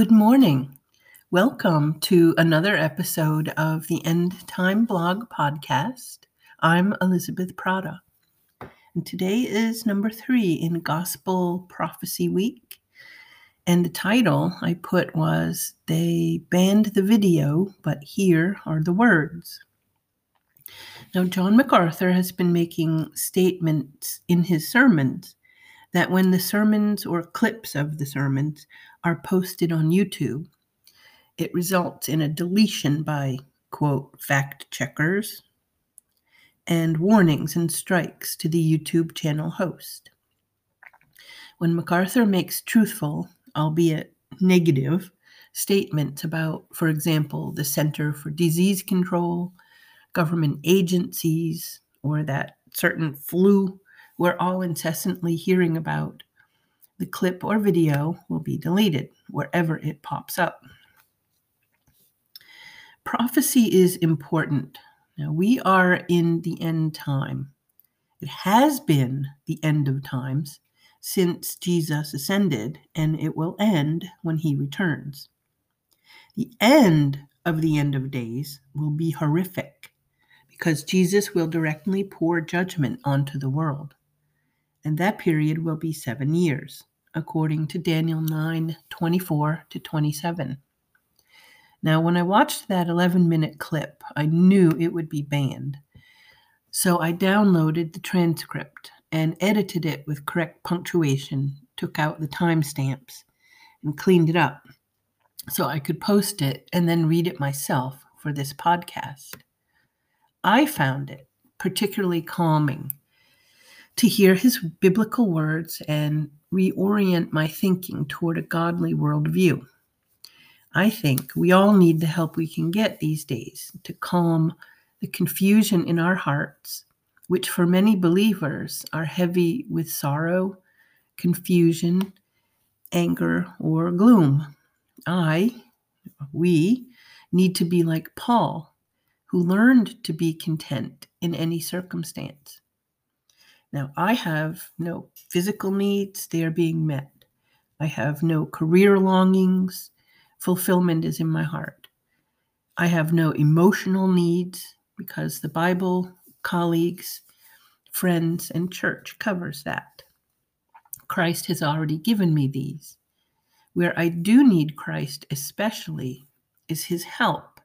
Good morning. Welcome to another episode of the End Time Blog Podcast. I'm Elizabeth Prata. And today is number three in Gospel Prophecy Week. And the title I put was They Banned the Video, but Here Are the Words. Now, John MacArthur has been making statements in his sermons that when the sermons or clips of the sermons are posted on YouTube, it results in a deletion by, quote, fact checkers and warnings and strikes to the YouTube channel host. When MacArthur makes truthful, albeit negative, statements about, for example, the Center for Disease Control, government agencies, or that certain flu we're all incessantly hearing about, the clip or video will be deleted wherever it pops up. Prophecy is important. Now, we are in the end time. It has been the end of times since Jesus ascended, and it will end when he returns. The end of the end of days will be horrific because Jesus will directly pour judgment onto the world and that period will be seven years, according to Daniel 9 24 to 27. Now, when I watched that 11 minute clip, I knew it would be banned. So I downloaded the transcript and edited it with correct punctuation, took out the timestamps, and cleaned it up so I could post it and then read it myself for this podcast. I found it particularly calming to hear his biblical words and reorient my thinking toward a godly worldview. I think we all need the help we can get these days to calm the confusion in our hearts, which for many believers are heavy with sorrow, confusion, anger, or gloom. I, we, need to be like Paul, who learned to be content in any circumstance. Now, I have no physical needs, they are being met. I have no career longings, fulfillment is in my heart. I have no emotional needs because the Bible, colleagues, friends, and church covers that. Christ has already given me these. Where I do need Christ, especially, is his help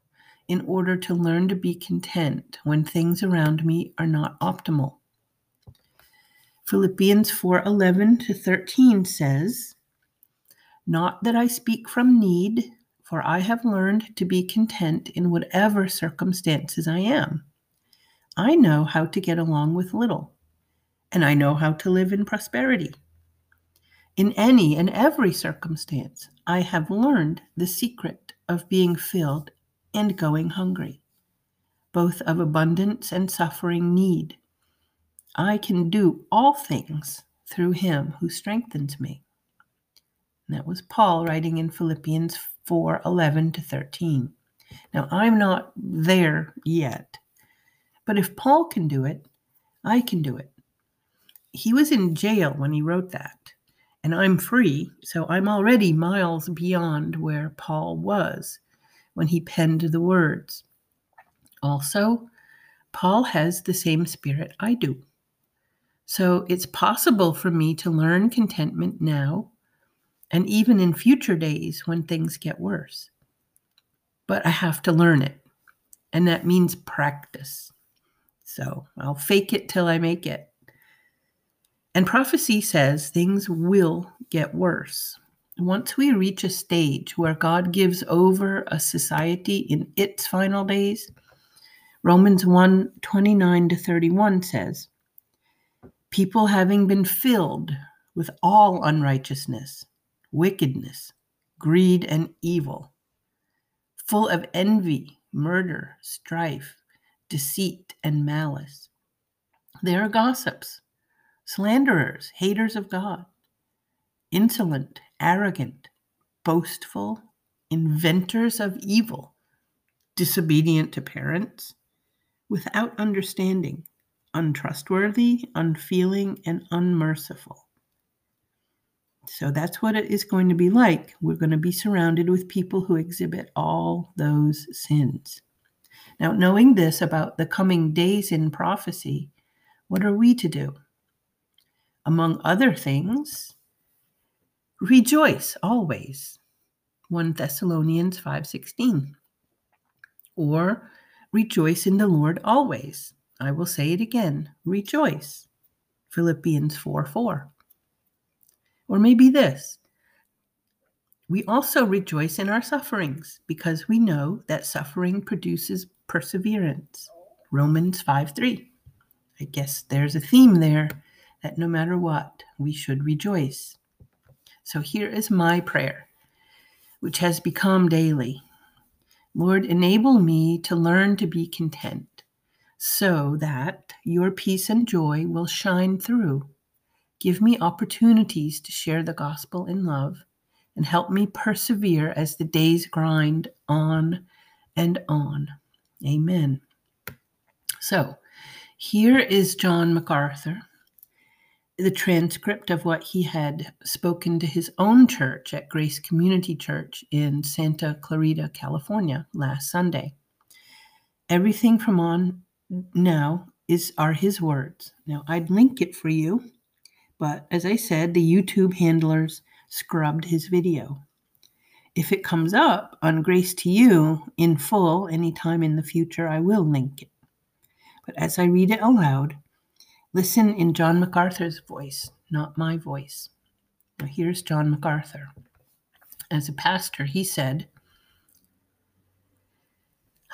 in order to learn to be content when things around me are not optimal. Philippians 4:11 to 13 says, "Not that I speak from need, for I have learned to be content in whatever circumstances I am. I know how to get along with little, and I know how to live in prosperity. In any and every circumstance, I have learned the secret of being filled and going hungry, both of abundance and suffering need." I can do all things through him who strengthens me. And that was Paul writing in Philippians 4 11 to 13. Now, I'm not there yet, but if Paul can do it, I can do it. He was in jail when he wrote that, and I'm free, so I'm already miles beyond where Paul was when he penned the words. Also, Paul has the same spirit I do. So it's possible for me to learn contentment now and even in future days when things get worse. But I have to learn it. And that means practice. So I'll fake it till I make it. And prophecy says things will get worse. Once we reach a stage where God gives over a society in its final days, Romans 1 29 to 31 says, people having been filled with all unrighteousness, wickedness, greed, and evil, full of envy, murder, strife, deceit, and malice. They are gossips, slanderers, haters of God, insolent, arrogant, boastful, inventors of evil, disobedient to parents, without understanding untrustworthy, unfeeling, and unmerciful. So that's what it is going to be like. We're going to be surrounded with people who exhibit all those sins. Now, knowing this about the coming days in prophecy, what are we to do? Among other things, rejoice always. 1 Thessalonians 5:16. Or rejoice in the Lord always. I will say it again, rejoice. Philippians 4 4. Or maybe this we also rejoice in our sufferings because we know that suffering produces perseverance. Romans 5 3. I guess there's a theme there that no matter what, we should rejoice. So here is my prayer, which has become daily. Lord, enable me to learn to be content so that your peace and joy will shine through. Give me opportunities to share the gospel in love and help me persevere as the days grind on and on. Amen. So, here is John MacArthur, the transcript of what he had spoken to his own church at Grace Community Church in Santa Clarita, California, last Sunday. Everything from on now is are his words. Now I'd link it for you, but as I said, the YouTube handlers scrubbed his video. If it comes up on Grace to You in full anytime in the future, I will link it. But as I read it aloud, listen in John MacArthur's voice, not my voice. Now, here's John MacArthur. As a pastor, he said,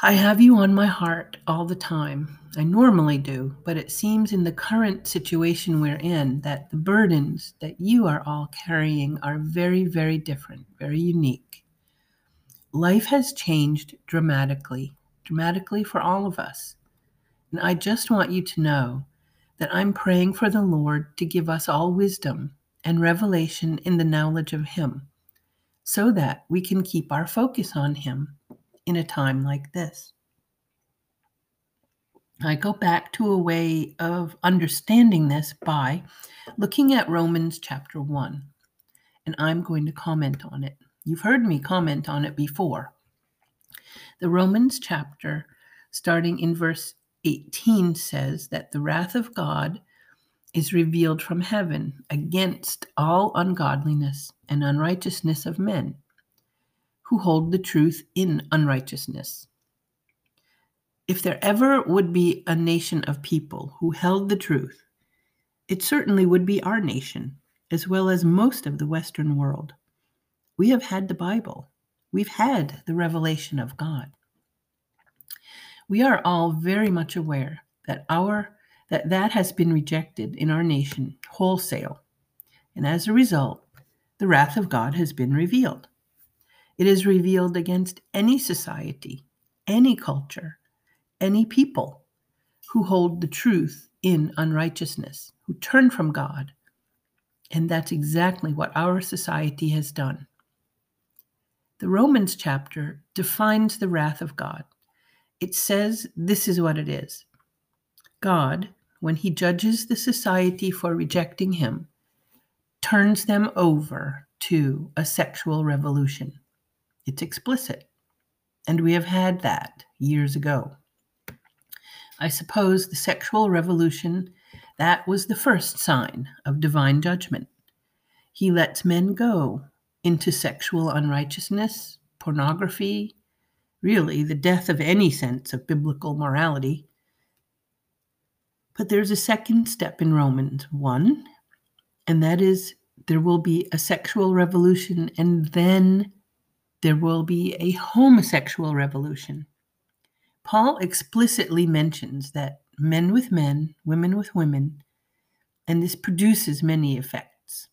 I have you on my heart all the time. I normally do, but it seems in the current situation we're in that the burdens that you are all carrying are very, very different, very unique. Life has changed dramatically, dramatically for all of us. And I just want you to know that I'm praying for the Lord to give us all wisdom and revelation in the knowledge of Him so that we can keep our focus on Him in a time like this. I go back to a way of understanding this by looking at Romans chapter 1, and I'm going to comment on it. You've heard me comment on it before. The Romans chapter, starting in verse 18, says that the wrath of God is revealed from heaven against all ungodliness and unrighteousness of men who hold the truth in unrighteousness. If there ever would be a nation of people who held the truth, it certainly would be our nation, as well as most of the Western world. We have had the Bible, we've had the revelation of God. We are all very much aware that our that that has been rejected in our nation wholesale, and as a result, the wrath of God has been revealed. It is revealed against any society, any culture, any people who hold the truth in unrighteousness, who turn from God. And that's exactly what our society has done. The Romans chapter defines the wrath of God. It says this is what it is God, when he judges the society for rejecting him, turns them over to a sexual revolution. It's explicit. And we have had that years ago. I suppose the sexual revolution, that was the first sign of divine judgment. He lets men go into sexual unrighteousness, pornography, really the death of any sense of biblical morality. But there's a second step in Romans 1, and that is there will be a sexual revolution and then there will be a homosexual revolution. Paul explicitly mentions that men with men, women with women, and this produces many effects.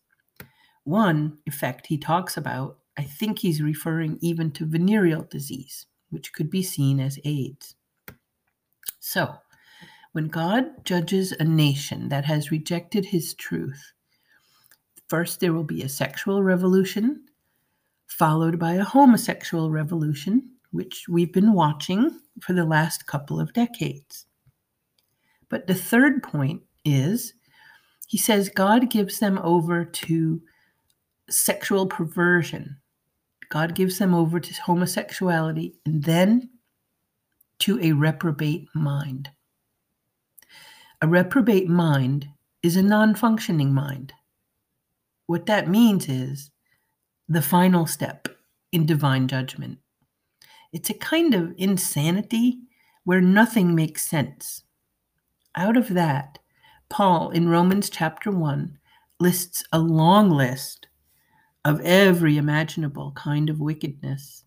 One effect he talks about, I think he's referring even to venereal disease, which could be seen as AIDS. So, when God judges a nation that has rejected his truth, first there will be a sexual revolution, followed by a homosexual revolution, which we've been watching for the last couple of decades. But the third point is he says God gives them over to sexual perversion. God gives them over to homosexuality and then to a reprobate mind. A reprobate mind is a non functioning mind. What that means is the final step in divine judgment. It's a kind of insanity where nothing makes sense. Out of that, Paul in Romans chapter 1 lists a long list of every imaginable kind of wickedness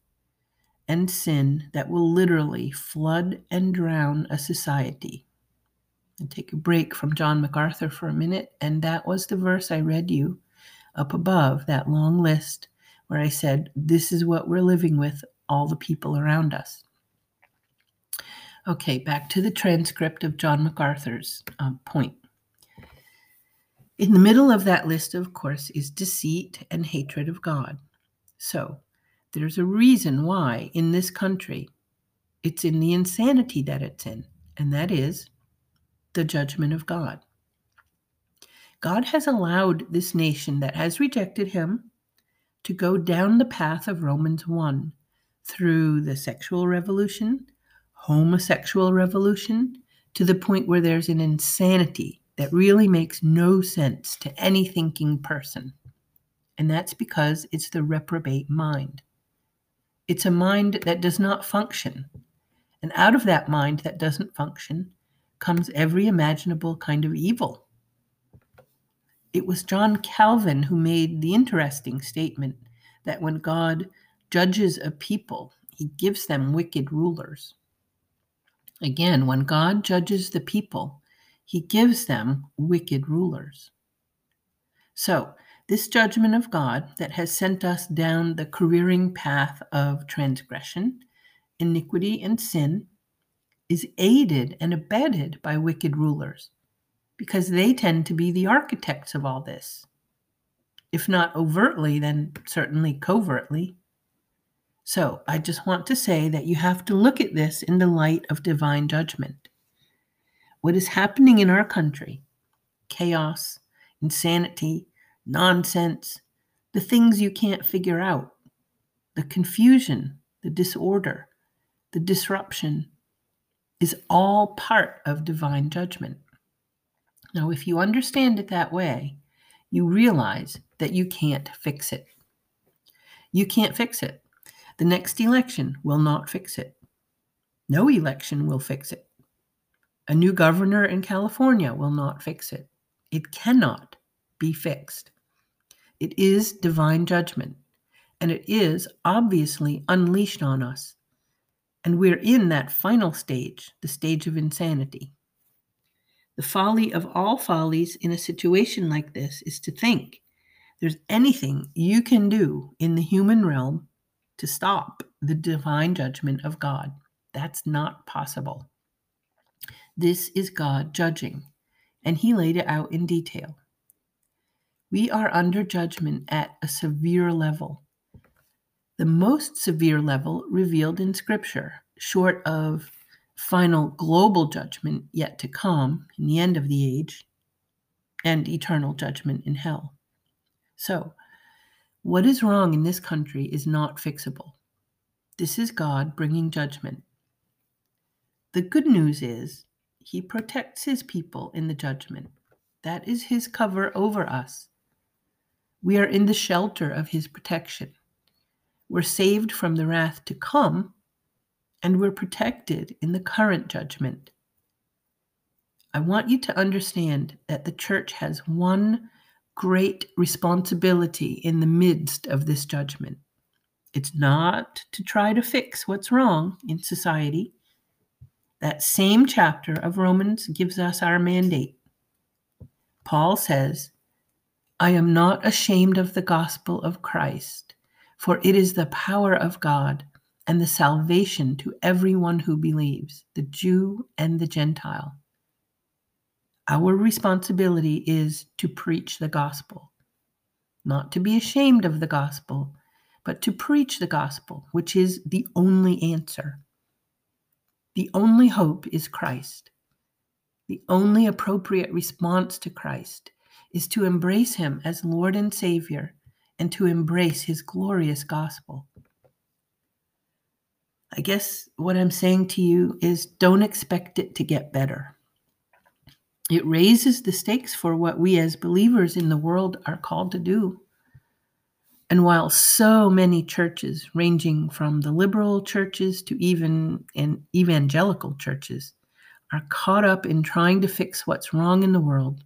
and sin that will literally flood and drown a society. And take a break from John MacArthur for a minute, and that was the verse I read you up above, that long list where I said, This is what we're living with, all the people around us. Okay, back to the transcript of John MacArthur's uh, point. In the middle of that list, of course, is deceit and hatred of God. So there's a reason why in this country it's in the insanity that it's in, and that is the judgment of God. God has allowed this nation that has rejected him to go down the path of Romans 1 through the sexual revolution, homosexual revolution, to the point where there's an insanity that really makes no sense to any thinking person. And that's because it's the reprobate mind. It's a mind that does not function. And out of that mind that doesn't function comes every imaginable kind of evil. It was John Calvin who made the interesting statement that when God judges a people, he gives them wicked rulers. Again, when God judges the people, he gives them wicked rulers. So, this judgment of God that has sent us down the careering path of transgression, iniquity, and sin is aided and abetted by wicked rulers because they tend to be the architects of all this. If not overtly, then certainly covertly. So I just want to say that you have to look at this in the light of divine judgment what is happening in our country chaos, insanity, nonsense, the things you can't figure out, the confusion, the disorder, the disruption is all part of divine judgment. Now, if you understand it that way, you realize that you can't fix it. You can't fix it. The next election will not fix it. No election will fix it. A new governor in California will not fix it. It cannot be fixed. It is divine judgment, and it is obviously unleashed on us. And we're in that final stage, the stage of insanity. The folly of all follies in a situation like this is to think there's anything you can do in the human realm to stop the divine judgment of God. That's not possible. This is God judging, and He laid it out in detail. We are under judgment at a severe level, the most severe level revealed in Scripture, short of final global judgment yet to come in the end of the age, and eternal judgment in hell. So, what is wrong in this country is not fixable. This is God bringing judgment. The good news is he protects his people in the judgment. That is his cover over us. We are in the shelter of his protection. We're saved from the wrath to come, and we're protected in the current judgment. I want you to understand that the church has one great responsibility in the midst of this judgment. It's not to try to fix what's wrong in society. That same chapter of Romans gives us our mandate. Paul says, I am not ashamed of the gospel of Christ, for it is the power of God and the salvation to everyone who believes, the Jew and the Gentile. Our responsibility is to preach the gospel, not to be ashamed of the gospel, but to preach the gospel, which is the only answer. The only hope is Christ. The only appropriate response to Christ is to embrace him as Lord and Savior and to embrace his glorious gospel. I guess what I'm saying to you is don't expect it to get better. It raises the stakes for what we as believers in the world are called to do. And while so many churches, ranging from the liberal churches to even in evangelical churches, are caught up in trying to fix what's wrong in the world,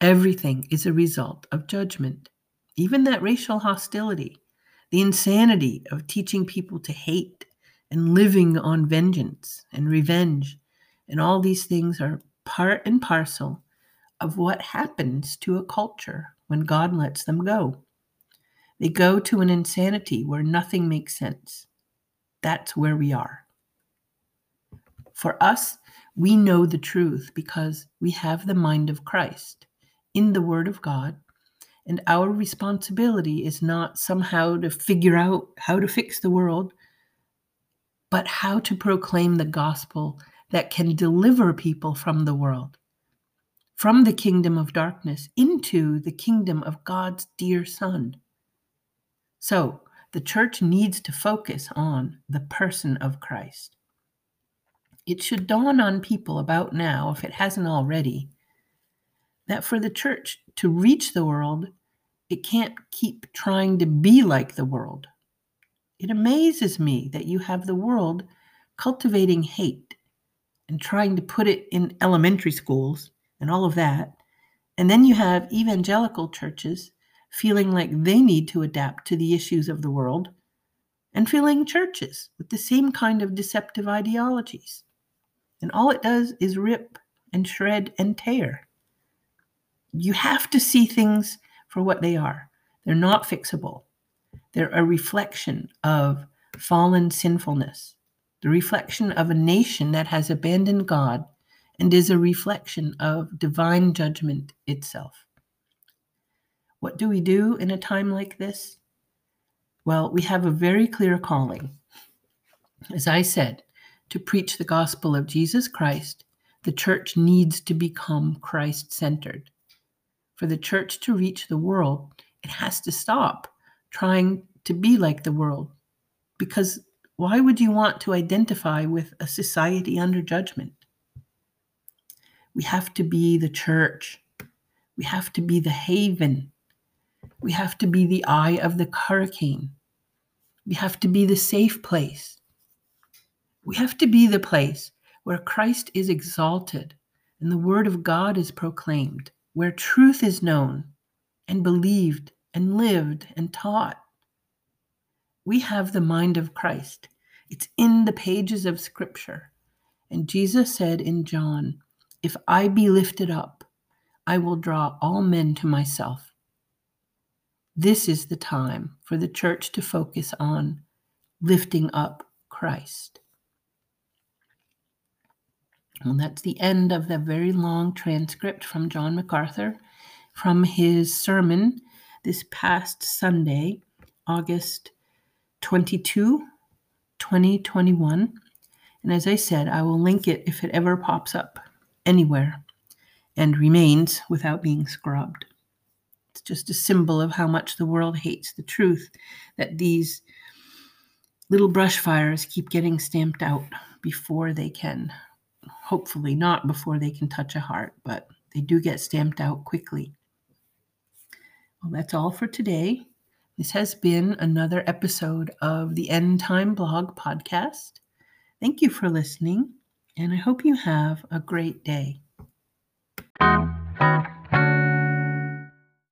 everything is a result of judgment. Even that racial hostility, the insanity of teaching people to hate and living on vengeance and revenge, and all these things are part and parcel of what happens to a culture when God lets them go. They go to an insanity where nothing makes sense. That's where we are. For us, we know the truth because we have the mind of Christ in the Word of God, and our responsibility is not somehow to figure out how to fix the world, but how to proclaim the gospel that can deliver people from the world, from the kingdom of darkness into the kingdom of God's dear Son. So, the church needs to focus on the person of Christ. It should dawn on people about now, if it hasn't already, that for the church to reach the world, it can't keep trying to be like the world. It amazes me that you have the world cultivating hate and trying to put it in elementary schools and all of that. And then you have evangelical churches feeling like they need to adapt to the issues of the world and filling churches with the same kind of deceptive ideologies. And all it does is rip and shred and tear. You have to see things for what they are. They're not fixable, they're a reflection of fallen sinfulness, the reflection of a nation that has abandoned God and is a reflection of divine judgment itself. What do we do in a time like this? Well, we have a very clear calling. As I said, to preach the gospel of Jesus Christ, the church needs to become Christ centered for the church to reach the world, it has to stop trying to be like the world. Because why would you want to identify with a society under judgment? We have to be the church. We have to be the haven. We have to be the eye of the hurricane. We have to be the safe place. We have to be the place where Christ is exalted and the word of God is proclaimed where truth is known and believed and lived and taught. We have the mind of Christ. It's in the pages of Scripture. And Jesus said in John, If I be lifted up, I will draw all men to myself. This is the time for the church to focus on lifting up Christ. Well, that's the end of the very long transcript from John MacArthur from his sermon this past Sunday, August 22, 2021. And as I said, I will link it if it ever pops up anywhere and remains without being scrubbed. It's just a symbol of how much the world hates the truth that these little brush fires keep getting stamped out before they can hopefully not before they can touch a heart, but they do get stamped out quickly. Well, that's all for today. This has been another episode of the End Time Blog podcast. Thank you for listening, and I hope you have a great day.